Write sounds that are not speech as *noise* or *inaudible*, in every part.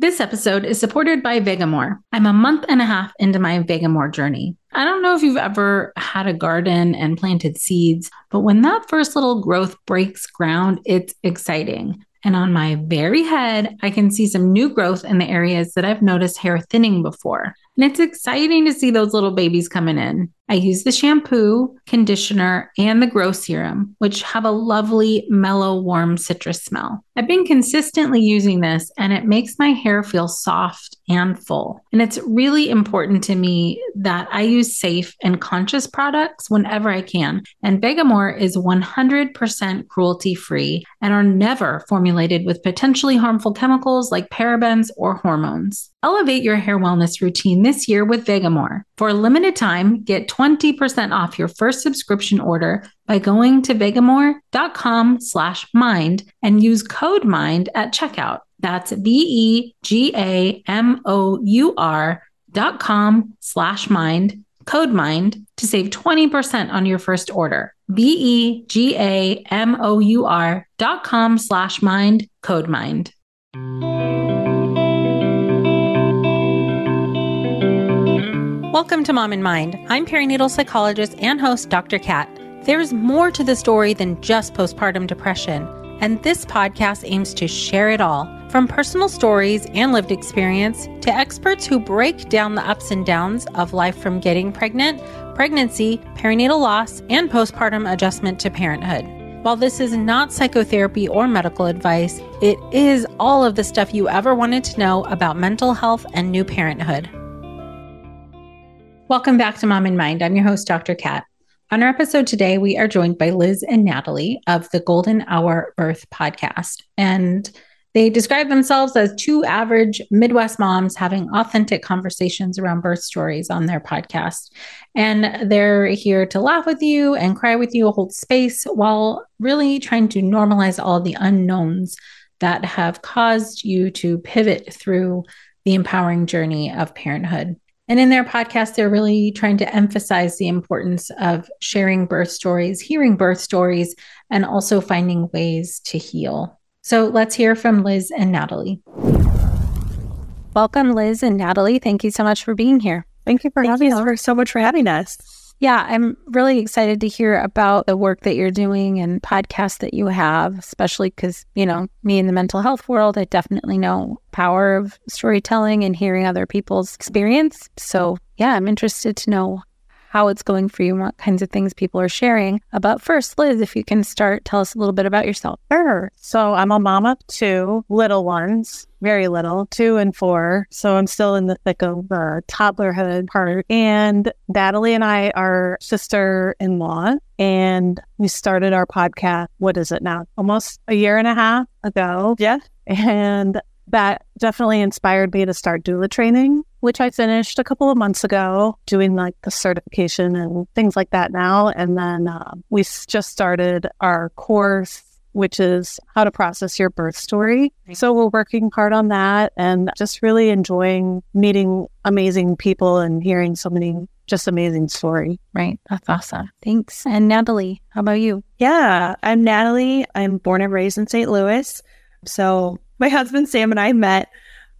This episode is supported by Vegamour. I'm a month and a half into my Vegamour journey. I don't know if you've ever had a garden and planted seeds, but when that first little growth breaks ground, it's exciting. And on my very head, I can see some new growth in the areas that I've noticed hair thinning before. And it's exciting to see those little babies coming in. I use the shampoo, conditioner, and the grow serum, which have a lovely, mellow, warm citrus smell. I've been consistently using this and it makes my hair feel soft and full. And it's really important to me that I use safe and conscious products whenever I can. And Vegamour is 100% cruelty free and are never formulated with potentially harmful chemicals like parabens or hormones. Elevate your hair wellness routine this year with Vegamour. For a limited time, get 20% off your first subscription order by going to vegamour.com slash mind and use code MIND at checkout. That's V-E-G-A-M-O-U-R dot com slash mind, code MIND to save 20% on your first order. V-E-G-A-M-O-U-R dot com slash mind, code MIND. Welcome to Mom and Mind. I'm perinatal psychologist and host Dr. Kat. There's more to the story than just postpartum depression, and this podcast aims to share it all from personal stories and lived experience to experts who break down the ups and downs of life from getting pregnant, pregnancy, perinatal loss, and postpartum adjustment to parenthood. While this is not psychotherapy or medical advice, it is all of the stuff you ever wanted to know about mental health and new parenthood. Welcome back to Mom and Mind. I'm your host, Dr. Kat. On our episode today, we are joined by Liz and Natalie of the Golden Hour Birth podcast. And they describe themselves as two average Midwest moms having authentic conversations around birth stories on their podcast. And they're here to laugh with you and cry with you, hold space while really trying to normalize all the unknowns that have caused you to pivot through the empowering journey of parenthood. And in their podcast, they're really trying to emphasize the importance of sharing birth stories, hearing birth stories, and also finding ways to heal. So let's hear from Liz and Natalie. Welcome, Liz and Natalie. Thank you so much for being here. Thank you for Thank having you us. so much for having us. Yeah, I'm really excited to hear about the work that you're doing and podcasts that you have, especially because, you know, me in the mental health world, I definitely know power of storytelling and hearing other people's experience. So, yeah, I'm interested to know how it's going for you and what kinds of things people are sharing. But first, Liz, if you can start, tell us a little bit about yourself. Sure. So I'm a mom of two little ones, very little, two and four. So I'm still in the thick of the toddlerhood part. And Natalie and I are sister in law. And we started our podcast, what is it now? Almost a year and a half ago. Yeah. And that definitely inspired me to start doula training, which I finished a couple of months ago, doing like the certification and things like that now. And then uh, we just started our course, which is how to process your birth story. So we're working hard on that and just really enjoying meeting amazing people and hearing so many just amazing story. Right. That's awesome. Thanks. And Natalie, how about you? Yeah, I'm Natalie. I'm born and raised in St. Louis. So my husband Sam and I met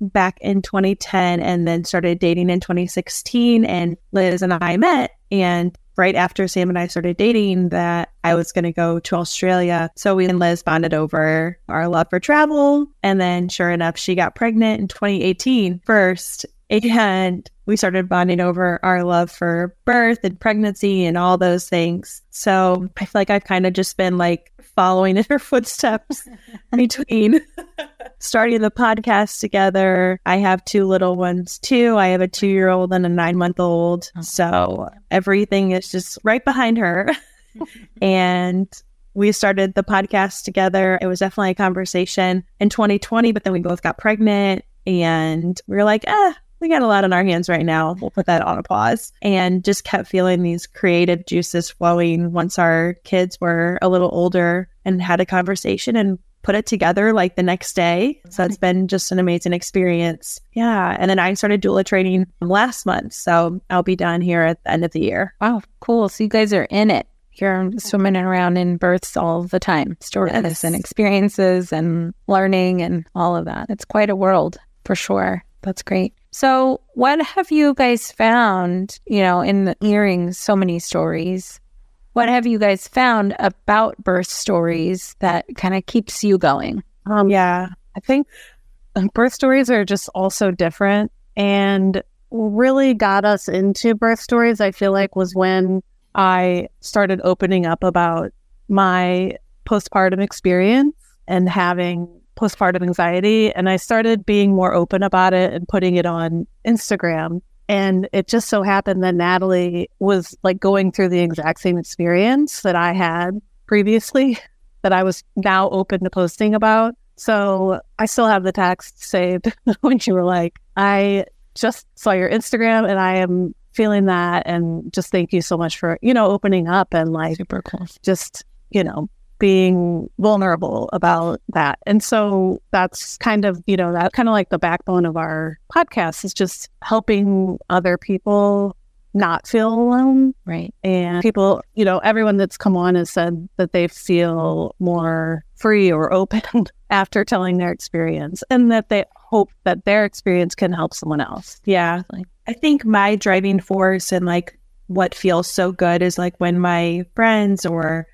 back in 2010 and then started dating in 2016 and Liz and I met and right after Sam and I started dating that I was going to go to Australia. So we and Liz bonded over our love for travel and then sure enough she got pregnant in 2018 first and we started bonding over our love for birth and pregnancy and all those things. So I feel like I've kind of just been like following *laughs* in her footsteps *laughs* between starting the podcast together. I have two little ones too. I have a two year old and a nine month old. Oh. So everything is just right behind her. *laughs* and we started the podcast together. It was definitely a conversation in 2020, but then we both got pregnant and we were like, eh, we got a lot on our hands right now. We'll put that on a pause and just kept feeling these creative juices flowing once our kids were a little older and had a conversation and put it together like the next day. So it's been just an amazing experience. Yeah. And then I started doula training last month. So I'll be done here at the end of the year. Wow. Cool. So you guys are in it. You're swimming around in births all the time, stories yes. and experiences and learning and all of that. It's quite a world. for sure. That's great. So, what have you guys found, you know, in the hearing so many stories? What have you guys found about birth stories that kind of keeps you going? Um, yeah, I think birth stories are just also different. And really got us into birth stories, I feel like, was when I started opening up about my postpartum experience and having postpartum anxiety. And I started being more open about it and putting it on Instagram. And it just so happened that Natalie was like going through the exact same experience that I had previously, *laughs* that I was now open to posting about. So I still have the text saved *laughs* when you were like, I just saw your Instagram and I am feeling that. And just thank you so much for, you know, opening up and like Super cool. just, you know, being vulnerable about that. And so that's kind of, you know, that kind of like the backbone of our podcast is just helping other people not feel alone. Right. And people, you know, everyone that's come on has said that they feel more free or open *laughs* after telling their experience and that they hope that their experience can help someone else. Yeah. I think my driving force and like what feels so good is like when my friends or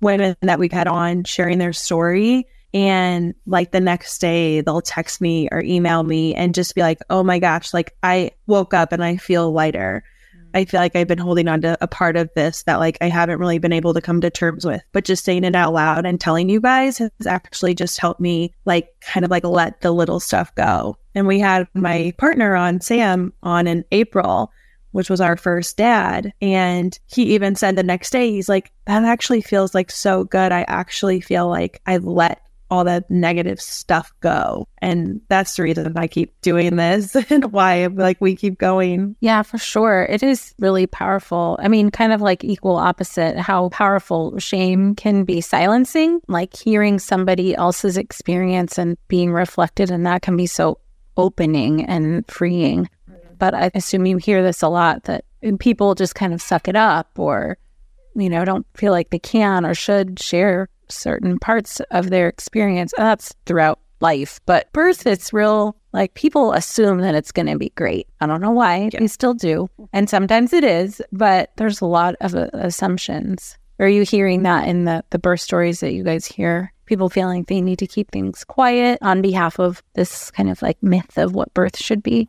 women that we've had on sharing their story. And like the next day they'll text me or email me and just be like oh my gosh like i woke up and i feel lighter. Mm. I feel like i've been holding on to a part of this that like i haven't really been able to come to terms with. But just saying it out loud and telling you guys has actually just helped me like kind of like let the little stuff go. And we had my partner on sam on in april which was our first dad. And he even said the next day, he's like, that actually feels like so good. I actually feel like I let all that negative stuff go. And that's the reason I keep doing this *laughs* and why like we keep going. Yeah, for sure. It is really powerful. I mean, kind of like equal opposite how powerful shame can be silencing, like hearing somebody else's experience and being reflected and that can be so opening and freeing but I assume you hear this a lot that people just kind of suck it up or, you know, don't feel like they can or should share certain parts of their experience. And that's throughout life. But birth, it's real, like people assume that it's going to be great. I don't know why. Yeah. They still do. And sometimes it is, but there's a lot of uh, assumptions. Are you hearing that in the, the birth stories that you guys hear? People feeling they need to keep things quiet on behalf of this kind of like myth of what birth should be?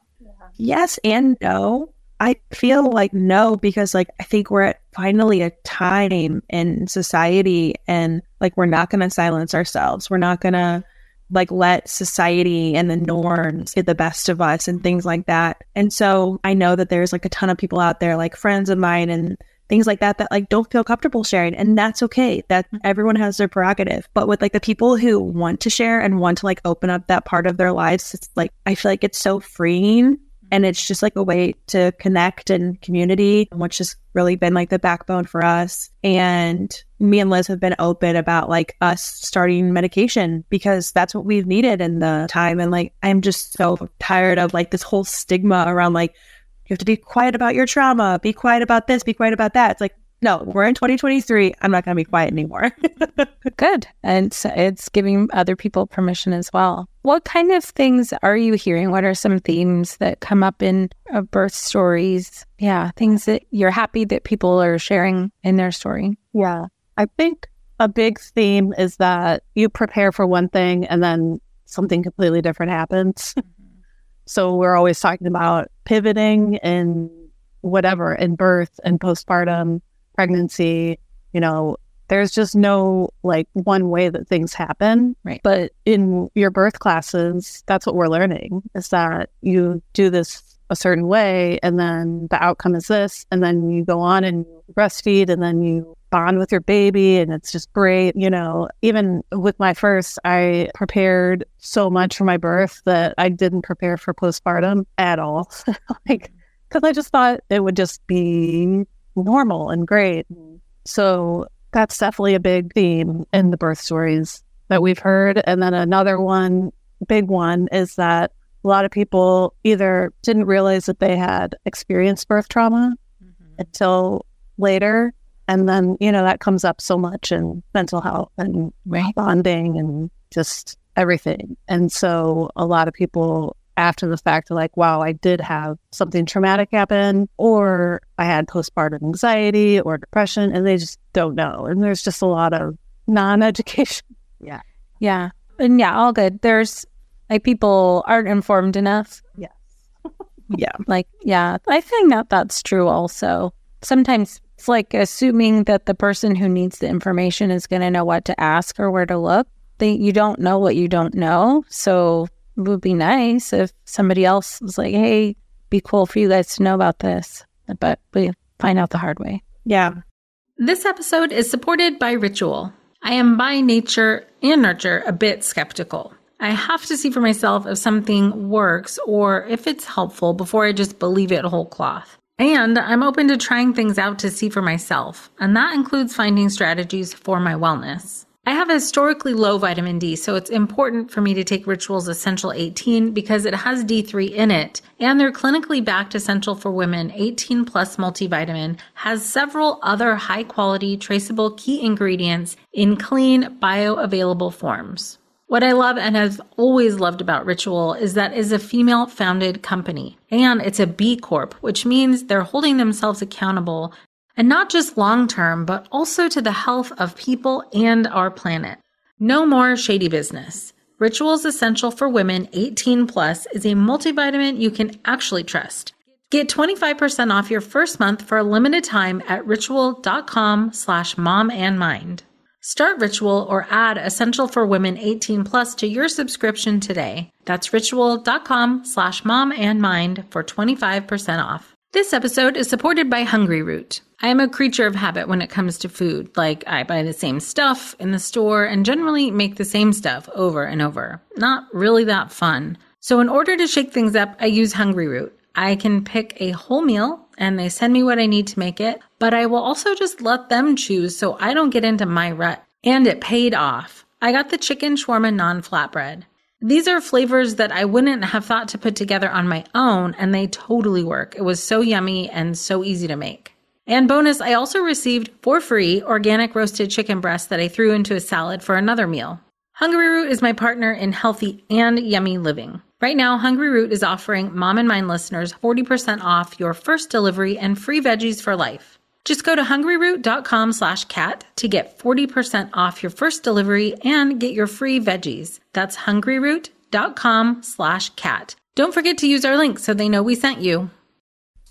Yes and no. I feel like no, because like I think we're at finally a time in society and like we're not going to silence ourselves. We're not going to like let society and the norms get the best of us and things like that. And so I know that there's like a ton of people out there, like friends of mine and things like that, that like don't feel comfortable sharing. And that's okay. That mm-hmm. everyone has their prerogative. But with like the people who want to share and want to like open up that part of their lives, it's like I feel like it's so freeing and it's just like a way to connect and community, which has really been like the backbone for us. And me and Liz have been open about like us starting medication because that's what we've needed in the time. And like, I'm just so tired of like this whole stigma around like, you have to be quiet about your trauma, be quiet about this, be quiet about that. It's like, no, we're in 2023. I'm not going to be quiet anymore. *laughs* Good. And so it's giving other people permission as well. What kind of things are you hearing? What are some themes that come up in uh, birth stories? Yeah, things that you're happy that people are sharing in their story. Yeah. I think a big theme is that you prepare for one thing and then something completely different happens. Mm-hmm. *laughs* So we're always talking about pivoting and whatever in birth and postpartum pregnancy, you know, there's just no like one way that things happen. Right. But in your birth classes, that's what we're learning is that you do this a certain way and then the outcome is this. And then you go on and breastfeed and then you bond with your baby and it's just great. You know, even with my first, I prepared so much for my birth that I didn't prepare for postpartum at all. *laughs* like, because I just thought it would just be normal and great. So that's definitely a big theme in the birth stories that we've heard. And then another one, big one, is that a lot of people either didn't realize that they had experienced birth trauma mm-hmm. until later. And then, you know, that comes up so much in mental health and right. bonding and just everything. And so a lot of people after the fact, like, wow, I did have something traumatic happen, or I had postpartum anxiety or depression, and they just don't know. And there's just a lot of non education. *laughs* Yeah. Yeah. And yeah, all good. There's like people aren't informed enough. Yes. *laughs* Yeah. Like, yeah, I think that that's true also. Sometimes it's like assuming that the person who needs the information is going to know what to ask or where to look. They, you don't know what you don't know. So would be nice if somebody else was like, hey, be cool for you guys to know about this. But we find out the hard way. Yeah. This episode is supported by Ritual. I am by nature and nurture a bit skeptical. I have to see for myself if something works or if it's helpful before I just believe it whole cloth. And I'm open to trying things out to see for myself, and that includes finding strategies for my wellness. I have a historically low vitamin D, so it's important for me to take Ritual's Essential 18 because it has D3 in it, and their clinically backed Essential for Women 18 Plus multivitamin has several other high quality, traceable key ingredients in clean, bioavailable forms. What I love and have always loved about Ritual is that it's a female founded company and it's a B Corp, which means they're holding themselves accountable and not just long term, but also to the health of people and our planet. No more shady business. Rituals Essential for Women 18 Plus is a multivitamin you can actually trust. Get 25% off your first month for a limited time at ritual.com slash mom and mind. Start Ritual or add Essential for Women 18 Plus to your subscription today. That's ritual.com slash mom and mind for 25% off. This episode is supported by Hungryroot. I am a creature of habit when it comes to food. Like, I buy the same stuff in the store and generally make the same stuff over and over. Not really that fun. So, in order to shake things up, I use Hungryroot. I can pick a whole meal and they send me what I need to make it, but I will also just let them choose so I don't get into my rut. And it paid off. I got the chicken shawarma naan flatbread. These are flavors that I wouldn't have thought to put together on my own, and they totally work. It was so yummy and so easy to make. And bonus, I also received for free organic roasted chicken breast that I threw into a salad for another meal. Hungryroot is my partner in healthy and yummy living. Right now, Hungryroot is offering Mom and Mind listeners 40% off your first delivery and free veggies for life. Just go to hungryroot.com slash cat to get 40% off your first delivery and get your free veggies. That's hungryroot.com slash cat. Don't forget to use our link so they know we sent you.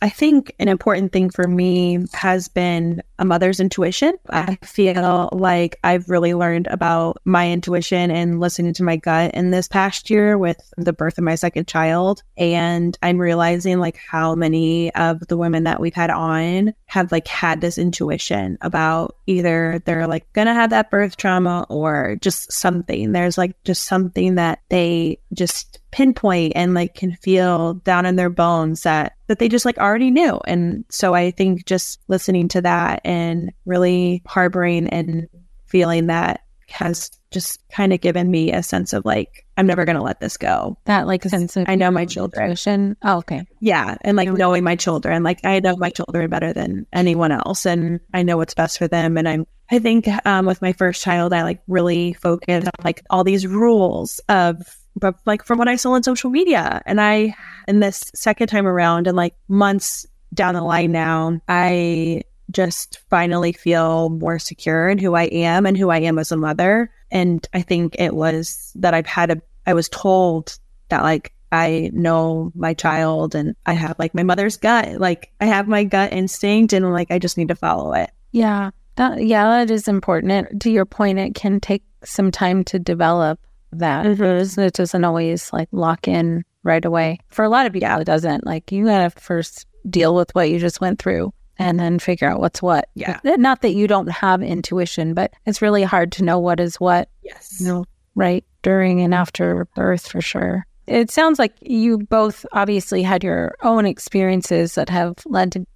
I think an important thing for me has been a mother's intuition. I feel like I've really learned about my intuition and listening to my gut in this past year with the birth of my second child. And I'm realizing like how many of the women that we've had on have like had this intuition about either they're like gonna have that birth trauma or just something. There's like just something that they just pinpoint and like can feel down in their bones that that they just like already knew. And so I think just listening to that and really harboring and feeling that has just kind of given me a sense of like I'm never going to let this go. That like sense of I know my children. intuition. Oh, okay. Yeah, and like knowing my children, like I know my children better than anyone else, and I know what's best for them. And I'm, I think, um, with my first child, I like really focused on like all these rules of, but like from what I saw on social media, and I, in this second time around, and like months down the line now, I just finally feel more secure in who I am and who I am as a mother. And I think it was that I've had a, I was told that like I know my child and I have like my mother's gut. Like I have my gut instinct and like I just need to follow it. Yeah. That yeah, that is important. It, to your point, it can take some time to develop that. Mm-hmm. It doesn't always like lock in right away. For a lot of people, yeah. it doesn't. Like you gotta first deal with what you just went through and then figure out what's what. Yeah. Eh, not that you don't have intuition, but it's really hard to know what is what, Yes. you know, right during and after birth for sure. It sounds like you both obviously had your own experiences that have led to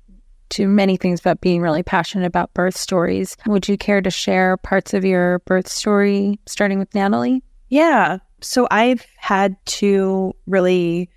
to many things but being really passionate about birth stories. Would you care to share parts of your birth story starting with Natalie? Yeah. So I've had two really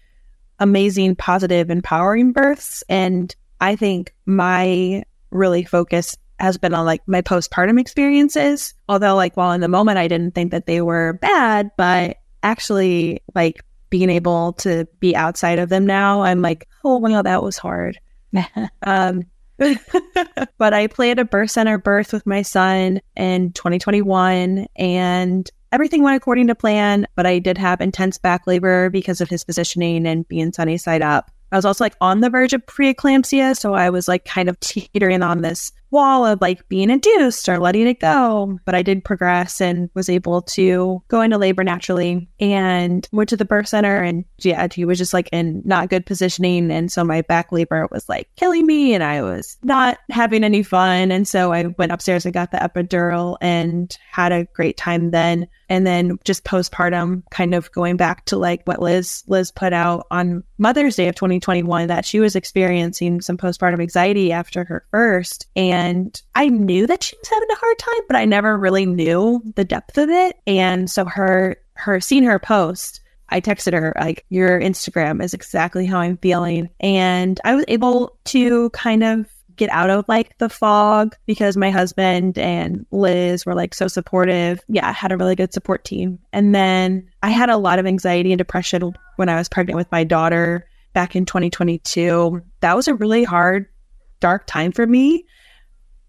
amazing, positive, empowering births. And I think my really focus has been on like my postpartum experiences. Although, like, while in the moment I didn't think that they were bad, but actually, like, being able to be outside of them now, I'm like, oh wow, that was hard. *laughs* um, *laughs* but I planned a birth center birth with my son in 2021 and everything went according to plan, but I did have intense back labor because of his positioning and being sunny side up. I was also like on the verge of preeclampsia. So I was like kind of teetering on this wall of like being induced or letting it go. But I did progress and was able to go into labor naturally and went to the birth center. And yeah, he was just like in not good positioning. And so my back labor was like killing me and I was not having any fun. And so I went upstairs and got the epidural and had a great time then. And then just postpartum, kind of going back to like what Liz Liz put out on Mother's Day of 2021 that she was experiencing some postpartum anxiety after her first. And and I knew that she was having a hard time, but I never really knew the depth of it. And so her her seeing her post, I texted her like your Instagram is exactly how I'm feeling. And I was able to kind of get out of like the fog because my husband and Liz were like so supportive. Yeah, I had a really good support team. And then I had a lot of anxiety and depression when I was pregnant with my daughter back in 2022. That was a really hard, dark time for me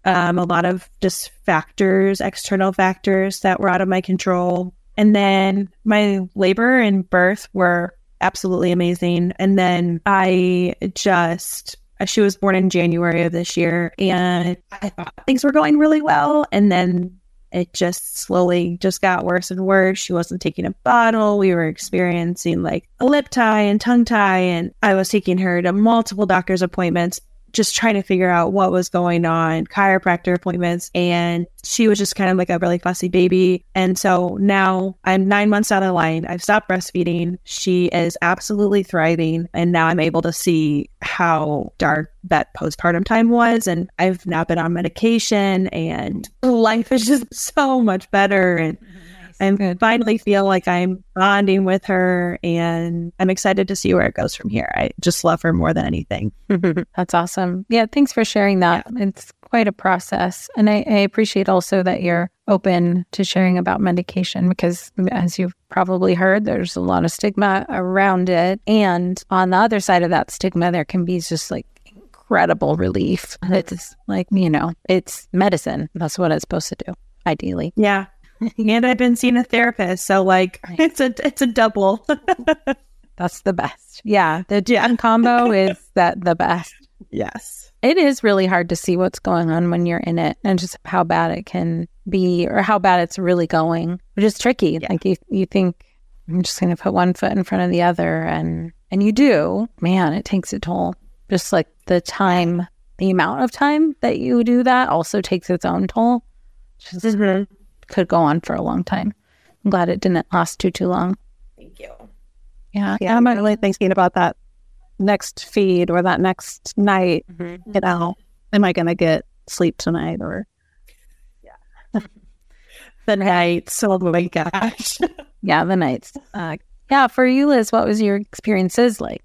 um, a lot of just factors, external factors that were out of my control. And then my labor and birth were absolutely amazing. And then I just, she was born in January of this year, and I thought things were going really well. And then it just slowly just got worse and worse. She wasn't taking a bottle. We were experiencing like a lip tie and tongue tie. And I was taking her to multiple doctor's appointments just trying to figure out what was going on, chiropractor appointments. And she was just kind of like a really fussy baby. And so now I'm nine months down the line. I've stopped breastfeeding. She is absolutely thriving. And now I'm able to see how dark that postpartum time was. And I've now been on medication and *laughs* life is just so much better. And mm-hmm. I finally feel like I'm bonding with her and I'm excited to see where it goes from here. I just love her more than anything. *laughs* That's awesome. Yeah, thanks for sharing that. Yeah. It's quite a process. And I, I, appreciate also that you're open to sharing about medication because, mm, as you've probably heard, there's a lot of stigma around it. And on the other side of that stigma, there can be just like incredible relief. It's like, you know, it's medicine. That's what it's supposed to do, ideally. Yeah. *laughs* and I've been seeing a therapist, so like right. *laughs* it's a it's a double. *laughs* That's the best. Yeah, the gem combo is that the best. Yes. It is really hard to see what's going on when you're in it and just how bad it can be or how bad it's really going, which is tricky. Yeah. Like you you think I'm just going to put one foot in front of the other and and you do. Man, it takes a toll. Just like the time, the amount of time that you do that also takes its own toll. Just, mm-hmm could go on for a long time. I'm glad it didn't last too too long. Thank you. Yeah, yeah. I'm really thinking about that next feed or that next night. Mm-hmm. You know, am I going to get sleep tonight or? Yeah, *laughs* the nights. Oh my gosh. *laughs* yeah, the nights. Uh, yeah, for you, Liz, what was your experiences like?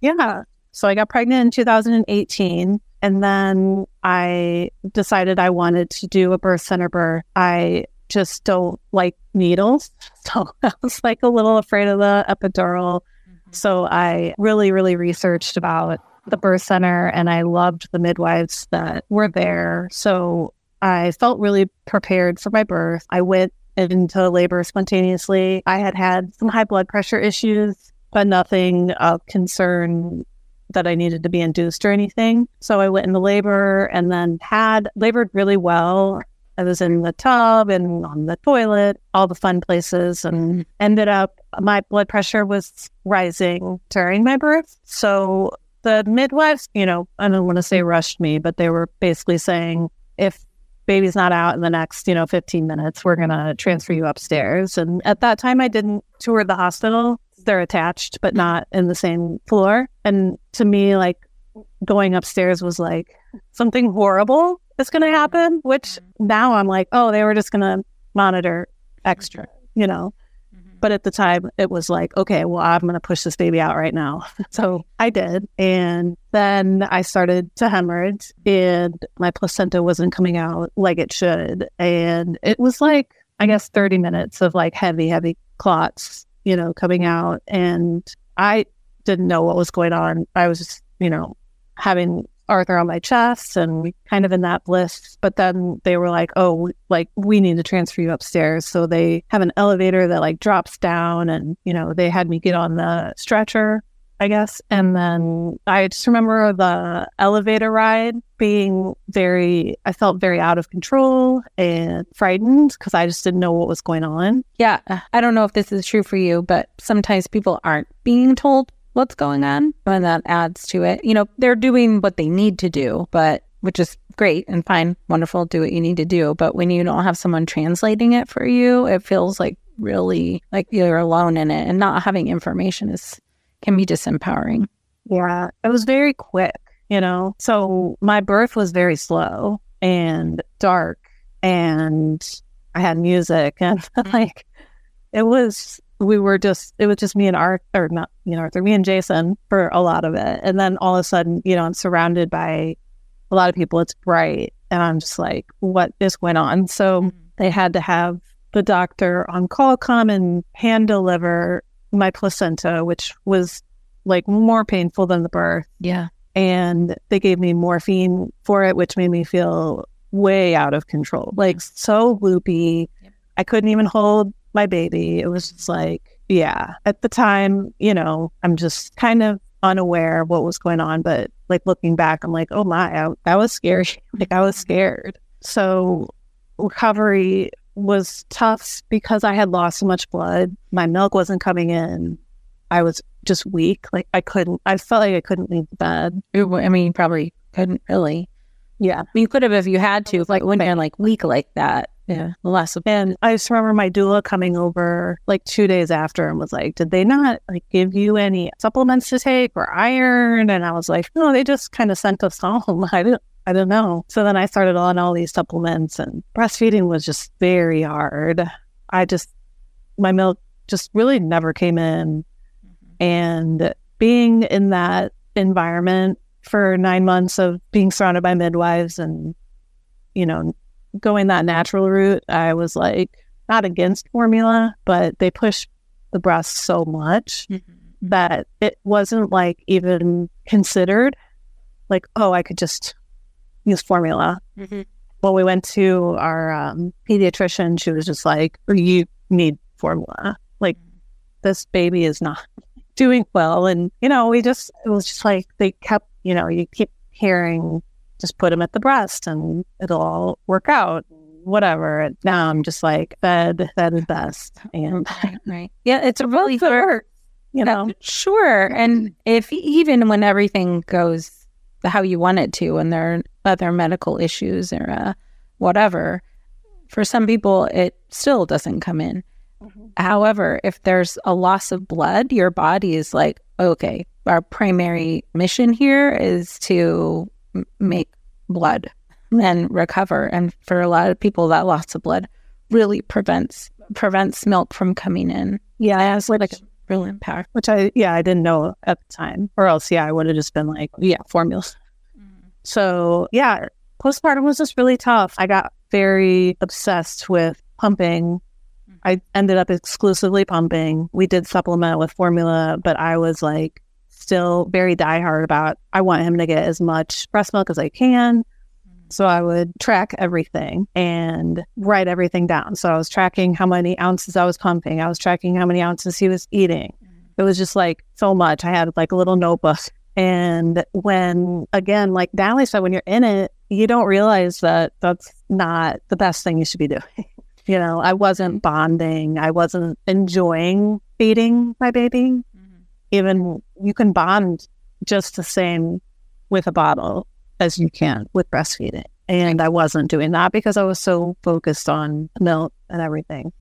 Yeah, so I got pregnant in 2018. And then I decided I wanted to do a birth center birth. I just don't like needles. *laughs* So I was like a little afraid of the epidural. Mm-hmm. So I really, really researched about the birth center and I loved the midwives that were there. So I felt really prepared for my birth. I went into labor spontaneously. I had had some high blood pressure issues, but nothing of concern that I needed to be induced or anything. So I went into labor and then had labored really well. I was in the tub and on the toilet, all the fun places, and mm-hmm. ended up my blood pressure was rising during my birth. So the midwives, you know, I don't want to say rushed me, but they were basically saying if baby's not out in the next, you know, 15 minutes, we're going to transfer you upstairs. And at that time, I didn't tour the hospital. They're attached, but not in the same floor. And to me, like going upstairs was like something horrible is going to happen, which mm-hmm. now I'm like, oh, they were just going to monitor extra, you know. Mm-hmm. But at the time, it was like, okay, well, I'm going to push this baby out right now. *laughs* so I did. And then I started to hemorrhage, and my placenta wasn't coming out like it should. And it was like, I guess, 30 minutes of like heavy, heavy clots you know, coming out. And I didn't know what was going on. I was just, you know, having Arthur on my chest and kind of in that bliss. But then they were like, oh, like we need to transfer you upstairs. So they have an elevator that like drops down and, you know, they had me get on the stretcher, I guess. And then I just remember the elevator ride being very, I felt very out of control and frightened because I just didn't know what was going on. Yeah. I don't know if this is true for you, but sometimes people aren't being told what's going on and that adds to it. You know they're doing what they need to do but which is great and fine wonderful do what you need to do. But when you don't have someone translating it for you it feels like really like you're alone in it and not having information is can be disempowering. Yeah it was very quick you know? So my birth was very slow and dark and i had music *laughs* and like it was we were just it was just me and Arthur or not me and Arthur, me and Jason for a lot of it. And then all of a sudden, you know, I'm surrounded by a lot of people. It's bright. And I'm just like, what what is going on? So mm-hmm. they had to have the doctor on call come and hand deliver my placenta, which was like more painful than the birth. Yeah. And they gave me morphine for it, which made me feel way out of control, like so loopy. Yep. I couldn't even hold my baby. It was just like, yeah, at the time, you know, I'm just kind of unaware of what was going on. But like looking back, I'm like, oh my, I, that was scary. *laughs* like I was scared. So recovery was tough because I had lost so much blood. My milk wasn't coming in. I was just weak. Like I couldn't, I felt like I couldn't leave the bed. I mean, probably couldn't really. Yeah. You could have if you had to, like when you're like weak like that. Yeah, less of And I just remember my doula coming over like two days after and was like, "Did they not like give you any supplements to take or iron?" And I was like, "No, they just kind of sent us *laughs* home. I didn't, I don't know." So then I started on all these supplements, and breastfeeding was just very hard. I just my milk just really never came in, mm-hmm. and being in that environment for nine months of being surrounded by midwives and you know going that natural route, I was like not against formula, but they push the breast so much mm-hmm. that it wasn't like even considered like, oh, I could just use formula. Mm-hmm. When we went to our um, pediatrician, she was just like, you need formula. Like, mm-hmm. this baby is not *laughs* doing well. And, you know, we just, it was just like they kept, you know, you keep hearing just put them at the breast and it'll all work out whatever. And now I'm just like fed, fed is best. And *laughs* right, right. Yeah, it's a *laughs* really hard, you know. Sure. And if even when everything goes how you want it to and there are other medical issues or uh, whatever, for some people it still doesn't come in. Mm-hmm. However, if there's a loss of blood, your body is like, okay, our primary mission here is to make blood and recover. And for a lot of people, that loss of blood really prevents prevents milk from coming in. Yeah, it has like a real impact. Which I yeah I didn't know at the time, or else yeah I would have just been like yeah formula. Mm-hmm. So yeah, postpartum was just really tough. I got very obsessed with pumping. Mm-hmm. I ended up exclusively pumping. We did supplement with formula, but I was like still very diehard about I want him to get as much breast milk as I can. Mm-hmm. So I would track everything and write everything down. So I was tracking how many ounces I was pumping. I was tracking how many ounces he was eating. Mm-hmm. It was just like so much. I had like a little notebook. And when, again, like Natalie said, when you're in it, you don't realize that that's not the best thing you should be doing. *laughs* you know, I wasn't bonding. I wasn't enjoying feeding my baby even you can bond just the same with a bottle as you can with breastfeeding. And I wasn't doing that because I was so focused on milk and everything.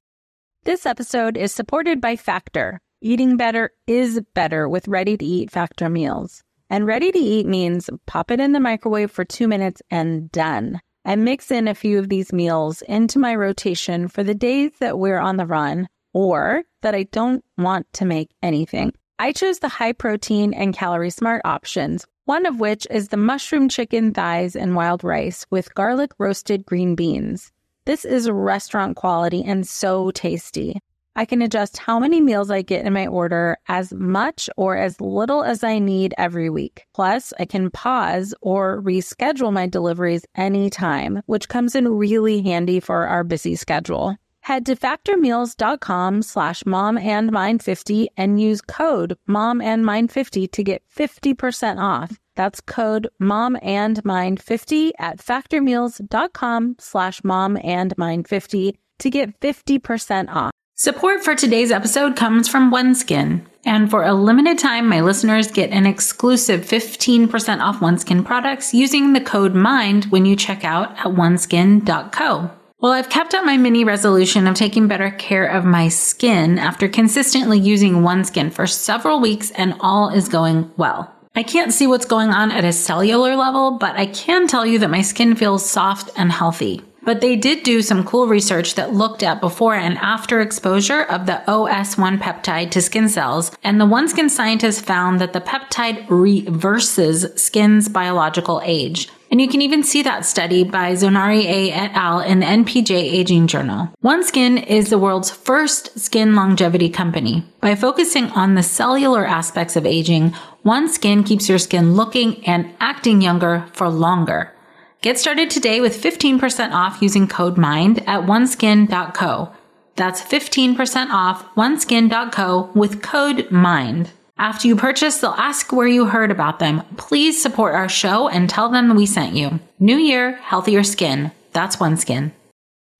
This episode is supported by Factor. Eating better is better with ready to eat Factor meals. And ready to eat means pop it in the microwave for two minutes and done. I mix in a few of these meals into my rotation for the days that we're on the run or that I don't want to make anything. I chose the high protein and calorie smart options, one of which is the mushroom chicken thighs and wild rice with garlic roasted green beans. This is restaurant quality and so tasty. I can adjust how many meals I get in my order as much or as little as I need every week. Plus, I can pause or reschedule my deliveries anytime, which comes in really handy for our busy schedule. Head to factormeals.com slash mom and mind 50 and use code mom and mind 50 to get 50% off. That's code mom and mind 50 at factormeals.com slash mom and mind 50 to get 50% off. Support for today's episode comes from OneSkin. And for a limited time, my listeners get an exclusive 15% off OneSkin products using the code MIND when you check out at oneskin.co. Well, I've kept up my mini resolution of taking better care of my skin after consistently using OneSkin for several weeks and all is going well. I can't see what's going on at a cellular level, but I can tell you that my skin feels soft and healthy. But they did do some cool research that looked at before and after exposure of the OS1 peptide to skin cells, and the OneSkin scientists found that the peptide reverses skin's biological age. And you can even see that study by Zonari A et al. in the NPJ Aging Journal. OneSkin is the world's first skin longevity company. By focusing on the cellular aspects of aging, OneSkin keeps your skin looking and acting younger for longer. Get started today with 15% off using code MIND at oneskin.co. That's 15% off oneskin.co with code MIND. After you purchase, they'll ask where you heard about them. Please support our show and tell them we sent you. New year, healthier skin. That's OneSkin.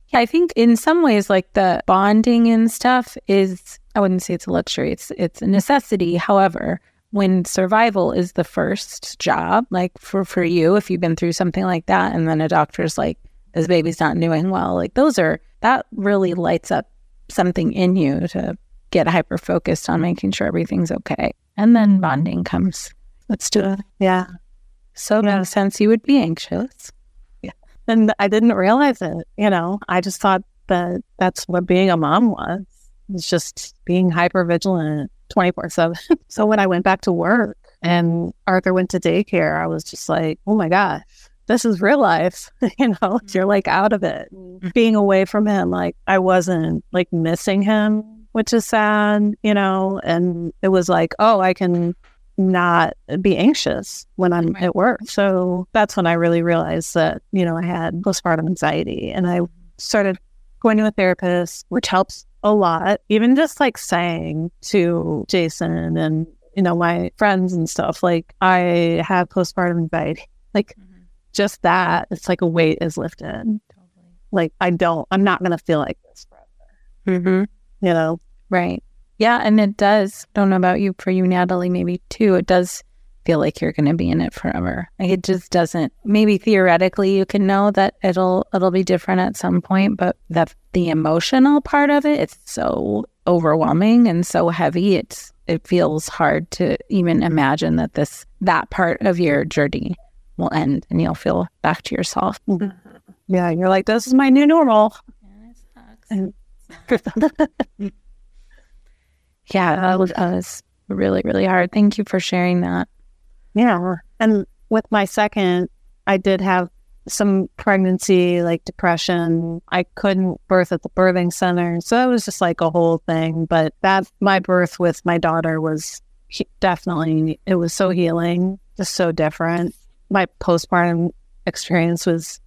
Yeah, I think in some ways, like the bonding and stuff is, I wouldn't say it's a luxury, it's, it's a necessity. However, when survival is the first job, like for, for you, if you've been through something like that, and then a doctor's like, this baby's not doing well, like those are, that really lights up something in you to get hyper focused on making sure everything's okay. And then bonding comes. Let's do it. Yeah. So, Yeah. no sense you would be anxious. Yeah. And I didn't realize it. You know, I just thought that that's what being a mom was. It's just being hyper vigilant 24 7. *laughs* So when I went back to work and Arthur went to daycare, I was just like, oh my gosh, this is real life. *laughs* you know, mm-hmm. you're like out of it. Mm-hmm. Being away from him, like I wasn't like missing him, which is sad, you know, and it was like, oh, I can not be anxious when I'm Right. at work. So that's when I really realized that, you know, I had postpartum anxiety and I mm-hmm. started going to a therapist, which helps a lot. Even just like saying to Jason and, you know, my friends and stuff, like, I have postpartum anxiety. Like, just that, it's like a weight is lifted. Like, I don't, I'm not going to feel like this forever, Mm-hmm. you know? Right. Yeah. And it does, don't know about you, for you, Natalie, maybe too, it does feel like you're going to be in it forever. Like it just doesn't, maybe theoretically you can know that it'll, it'll be different at some point, but that the emotional part of it, it's so overwhelming and so heavy. It's, it feels hard to even imagine that this, that part of your journey will end and you'll feel back to yourself. Mm-hmm. Yeah. You're like, this is my new normal. And *laughs* Yeah, that was, that was really, really hard. Thank you for sharing that. Yeah. And with my second, I did have some pregnancy, like depression. I couldn't birth at the birthing center. So it was just like a whole thing. But that, my birth with my daughter was he- definitely, it was so healing, just so different. My postpartum experience was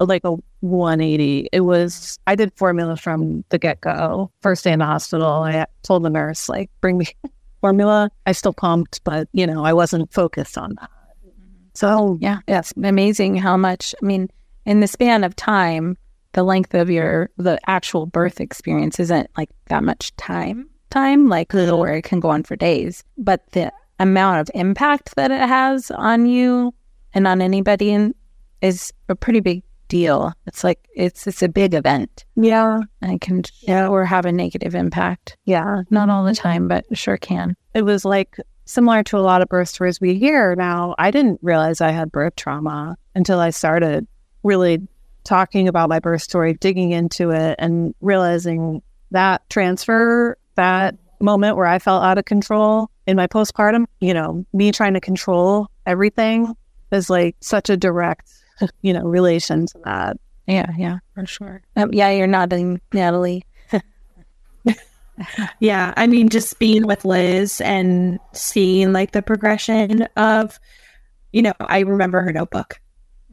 like a 180. It was, I did formula from the get go. First day in the hospital, I told the nurse, like, bring me formula. I still pumped, but you know, I wasn't focused on that. So Yeah, it's amazing how much, I mean, in the span of time, the length of your, the actual birth experience isn't like that much time, time, like mm-hmm. where it can go on for days. But the amount of impact that it has on you and on anybody in, is a pretty big deal. It's like, it's, it's a big event yeah, and it can, yeah, or have a negative impact. yeah, Not all the time, but sure can. it was like similar to a lot of birth stories we hear now. I didn't realize I had birth trauma until I started really talking about my birth story, digging into it, and realizing that transfer, that moment where I felt out of control in my postpartum, you know, me trying to control everything is like such a direct, *laughs* you know, relation to that. Yeah, yeah, for sure. Um, yeah, you're nodding, Natalie. *laughs* yeah. I mean, just being with Liz and seeing like the progression of, you know, I remember her notebook.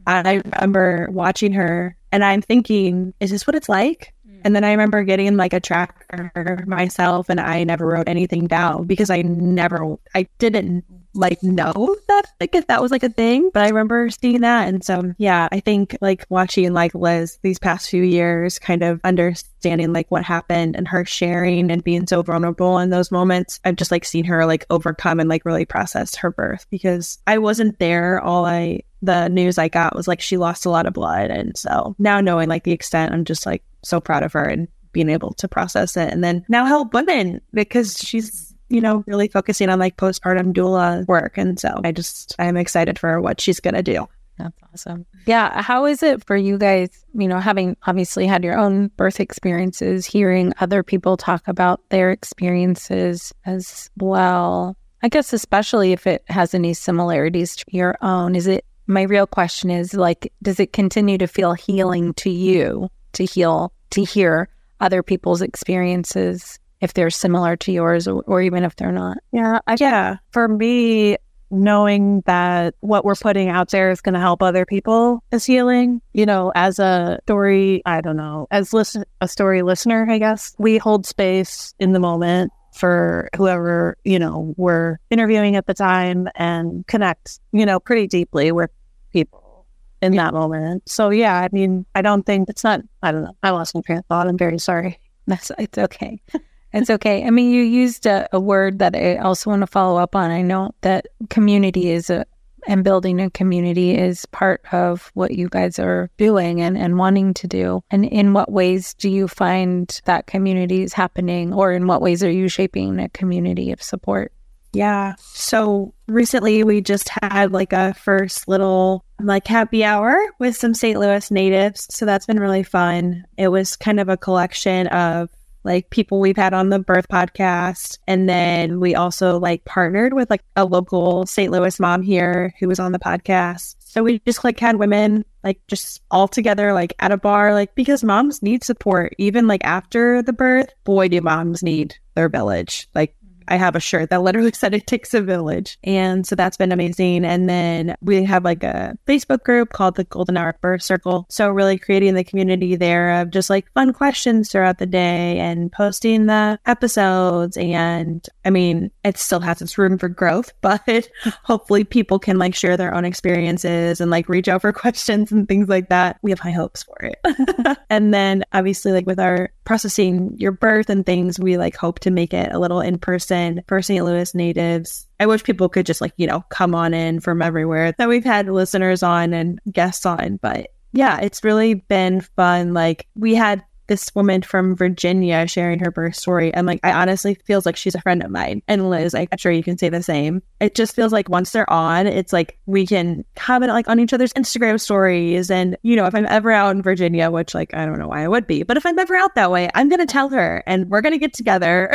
I remember watching her and I'm thinking, is this what it's like? And then I remember getting like a tracker myself and I never wrote anything down because I never, I didn't like know that like if that was like a thing, but I remember seeing that. And so, yeah, I think like watching like Liz these past few years, kind of understanding like what happened and her sharing and being so vulnerable in those moments, I've just like seen her like overcome and like really process her birth because I wasn't there. All I, the news I got was like she lost a lot of blood. And so now knowing like the extent, I'm just like so proud of her and being able to process it and then now help women because she's you know really focusing on like postpartum doula work. And so i just i'm excited for what she's gonna do. That's awesome. Yeah how is it for you guys you know having obviously had your own birth experiences hearing other people talk about their experiences as well? I guess especially if it has any similarities to your own is it my real question is like does it continue to feel healing to you to heal to hear other people's experiences if they're similar to yours or, or even if they're not. Yeah. I, yeah. For me, knowing that what we're putting out there is going to help other people is healing. You know, as a story, I don't know, as listen, a story listener, I guess we hold space in the moment for whoever, you know, we're interviewing at the time and connect, you know, pretty deeply with people in that moment. So yeah, I mean, I don't think it's not, I don't know. I lost my train of thought. I'm very sorry. *laughs* That's, it's okay. *laughs* It's okay. I mean, you used a, a, word that I also want to follow up on. I know that community is a, and building a community is part of what you guys are doing and, and wanting to do. And in what ways do you find that community is happening, or in what ways are you shaping a community of support? Yeah. So recently we just had like a first little like happy hour with some St. Louis natives. So that's been really fun. It was kind of a collection of like people we've had on the birth podcast. And then we also like partnered with like a local St. Louis mom here who was on the podcast. So we just like had women like just all together, like at a bar, like because moms need support even like after the birth. Boy, do moms need their village. Like I have a shirt that literally *laughs* said it takes a village. And so that's been amazing. And then we have like a Facebook group called the Golden Hour Birth Circle. So really creating the community there of just like fun questions throughout the day and posting the episodes. And I mean, it still has its room for growth, *laughs* but hopefully people can like share their own experiences and like reach out for *laughs* questions and things like that. We have high hopes for it. and then obviously like with our processing your birth and things, we like hope to make it a little in person for St. Louis natives. I wish people could just like, you know, come on in from everywhere that we've had listeners on and guests on. But yeah, it's really been fun. Like we had this woman from Virginia sharing her birth story. And like, I honestly feels like she's a friend of mine. And Liz, I'm sure you can say the same. It just feels like once they're on, it's like we can comment like on each other's Instagram stories. And, you know, if I'm ever out in Virginia, which like, I don't know why I would be, but if I'm ever out that way, I'm going to tell her and we're going to get together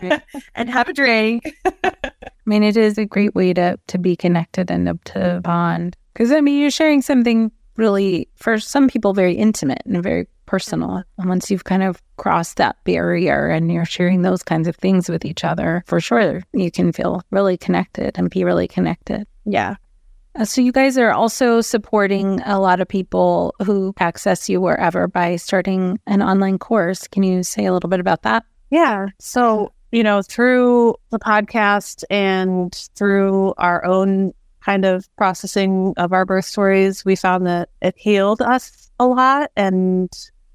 *laughs* and have a drink. *laughs* I mean, it is a great way to, to be connected and to bond. Because I mean, you're sharing something really, for some people, very intimate and very personal. And once you've kind of crossed that barrier and you're sharing those kinds of things with each other, for sure, you can feel really connected and be really connected. Yeah. Uh, so, you guys are also supporting a lot of people who access you wherever by starting an online course. Can you say a little bit about that? Yeah. So, you know, through the podcast and through our own kind of processing of our birth stories, we found that it healed us a lot and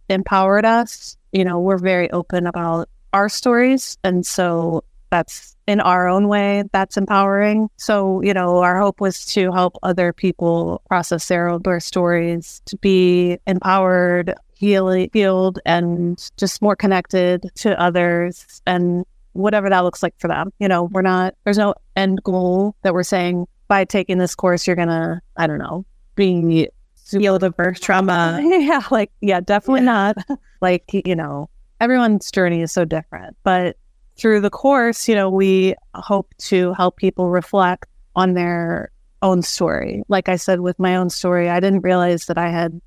empowered us. You know, we're very open about our stories. And so that's in our own way, that's empowering. So, you know, our hope was to help other people process their own birth stories, to be empowered, heal, healed, and just more connected to others and whatever that looks like for them. You know, we're not, there's no end goal that we're saying by taking this course, you're going to, I don't know, be feel the birth trauma. *laughs* yeah, like, yeah, definitely yeah. not. like, you know, everyone's journey is so different. But through the course, you know, we hope to help people reflect on their own story. Like I said, with my own story, I didn't realize that I had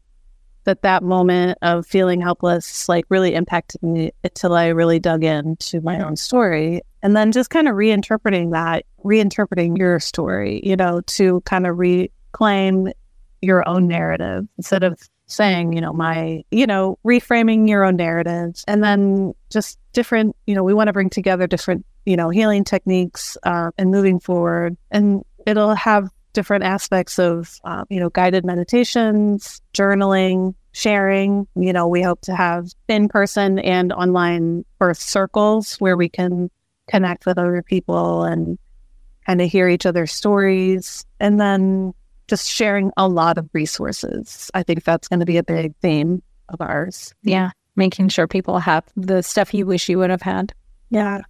that that moment of feeling helpless like really impacted me until I really dug into my own story. And then just kind of reinterpreting that, reinterpreting your story, you know, to kind of reclaim your own narrative instead of saying, you know, my, you know, reframing your own narratives and then just different, you know, we want to bring together different, you know, healing techniques uh, and moving forward. And it'll have different aspects of, uh, you know, guided meditations, journaling, sharing. You know, we hope to have in person and online birth circles where we can connect with other people and kind of hear each other's stories. And then just sharing a lot of resources. I think that's going to be a big theme of ours. Yeah. Making sure people have the stuff you wish you would have had. Yeah.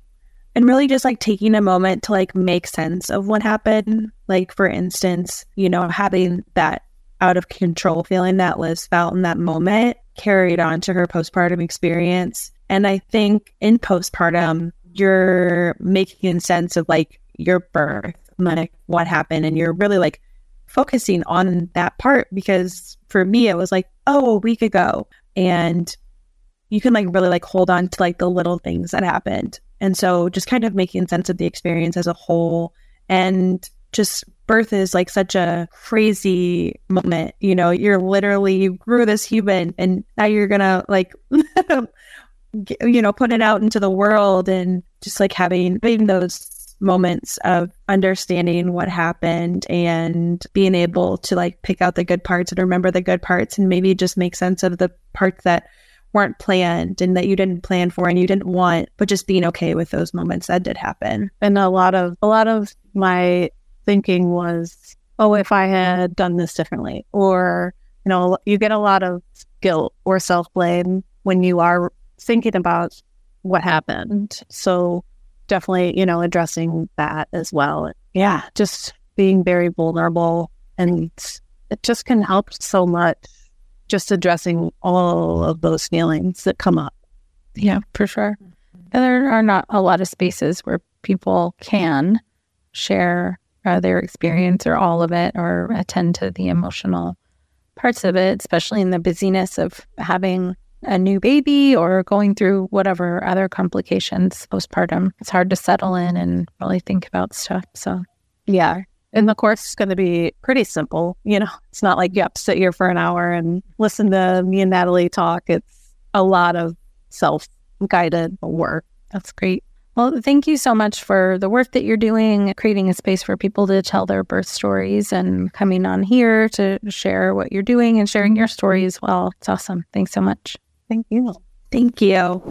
And really just like taking a moment to like make sense of what happened. Like, for instance, you know, having that out of control feeling that Liz felt in that moment carried on to her postpartum experience. And I think in postpartum, you're making sense of like your birth, like what happened, and you're really like focusing on that part because for me it was like oh a week ago. And you can like really like hold on to like the little things that happened. And so just kind of making sense of the experience as a whole. And just birth is like such a crazy moment. You know you're literally you grew this human and now you're gonna like *laughs* you know put it out into the world and just like having having those moments of understanding what happened and being able to like pick out the good parts and remember the good parts and maybe just make sense of the parts that weren't planned and that you didn't plan for and you didn't want but just being okay with those moments that did happen. And a lot of a lot of my thinking was oh if i had done this differently or you know you get a lot of guilt or self-blame when you are thinking about what happened. So definitely, you know, addressing that as well. Yeah, just being very vulnerable and it just can help so much just addressing all of those feelings that come up. Yeah, for sure. And there are not a lot of spaces where people can share uh, their experience or all of it or attend to the emotional parts of it, especially in the busyness of having a new baby or going through whatever other complications postpartum. It's hard to settle in and really think about stuff. So, yeah. And the course is going to be pretty simple. You know, it's not like you have to sit here for an hour and listen to me and Natalie talk. It's a lot of self guided work. That's great. Well, thank you so much for the work that you're doing, creating a space for people to tell their birth stories and coming on here to share what you're doing and sharing mm-hmm. your story as well. It's awesome. Thanks so much. Thank you. Thank you.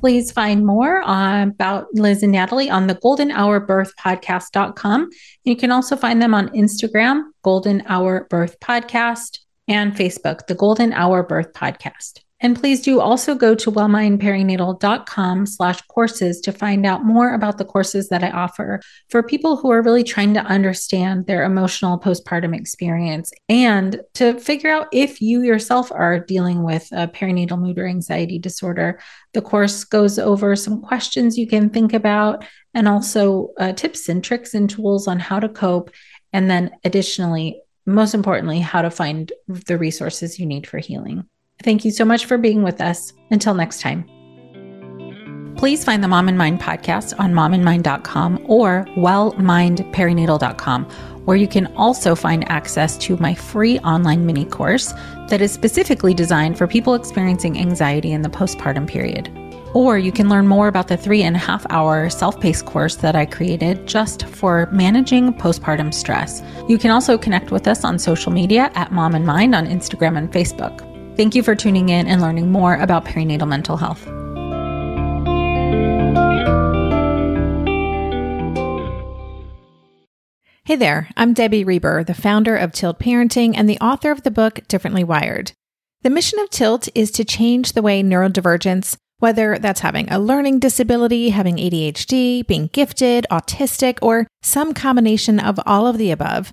Please find more about Liz and Natalie on the golden hour birth podcast.com. You can also find them on Instagram, Golden Hour Birth Podcast, and Facebook, the Golden Hour Birth Podcast. And please do also go to wellmindperinatal.com slash courses to find out more about the courses that I offer for people who are really trying to understand their emotional postpartum experience and to figure out if you yourself are dealing with a perinatal mood or anxiety disorder. The course goes over some questions you can think about and also uh, tips and tricks and tools on how to cope. And then additionally, most importantly, how to find the resources you need for healing. Thank you so much for being with us. Until next time. Please find the Mom and Mind podcast on momandmind.com or wellmindperinatal.com, where you can also find access to my free online mini course that is specifically designed for people experiencing anxiety in the postpartum period. Or you can learn more about the three and a half hour self paced course that I created just for managing postpartum stress. You can also connect with us on social media at Mom and Mind on Instagram and Facebook. Thank you for tuning in and learning more about perinatal mental health. Hey there, I'm Debbie Reber, the founder of Tilt Parenting and the author of the book Differently Wired. The mission of Tilt is to change the way neurodivergence, whether that's having a learning disability, having ADHD, being gifted, autistic, or some combination of all of the above,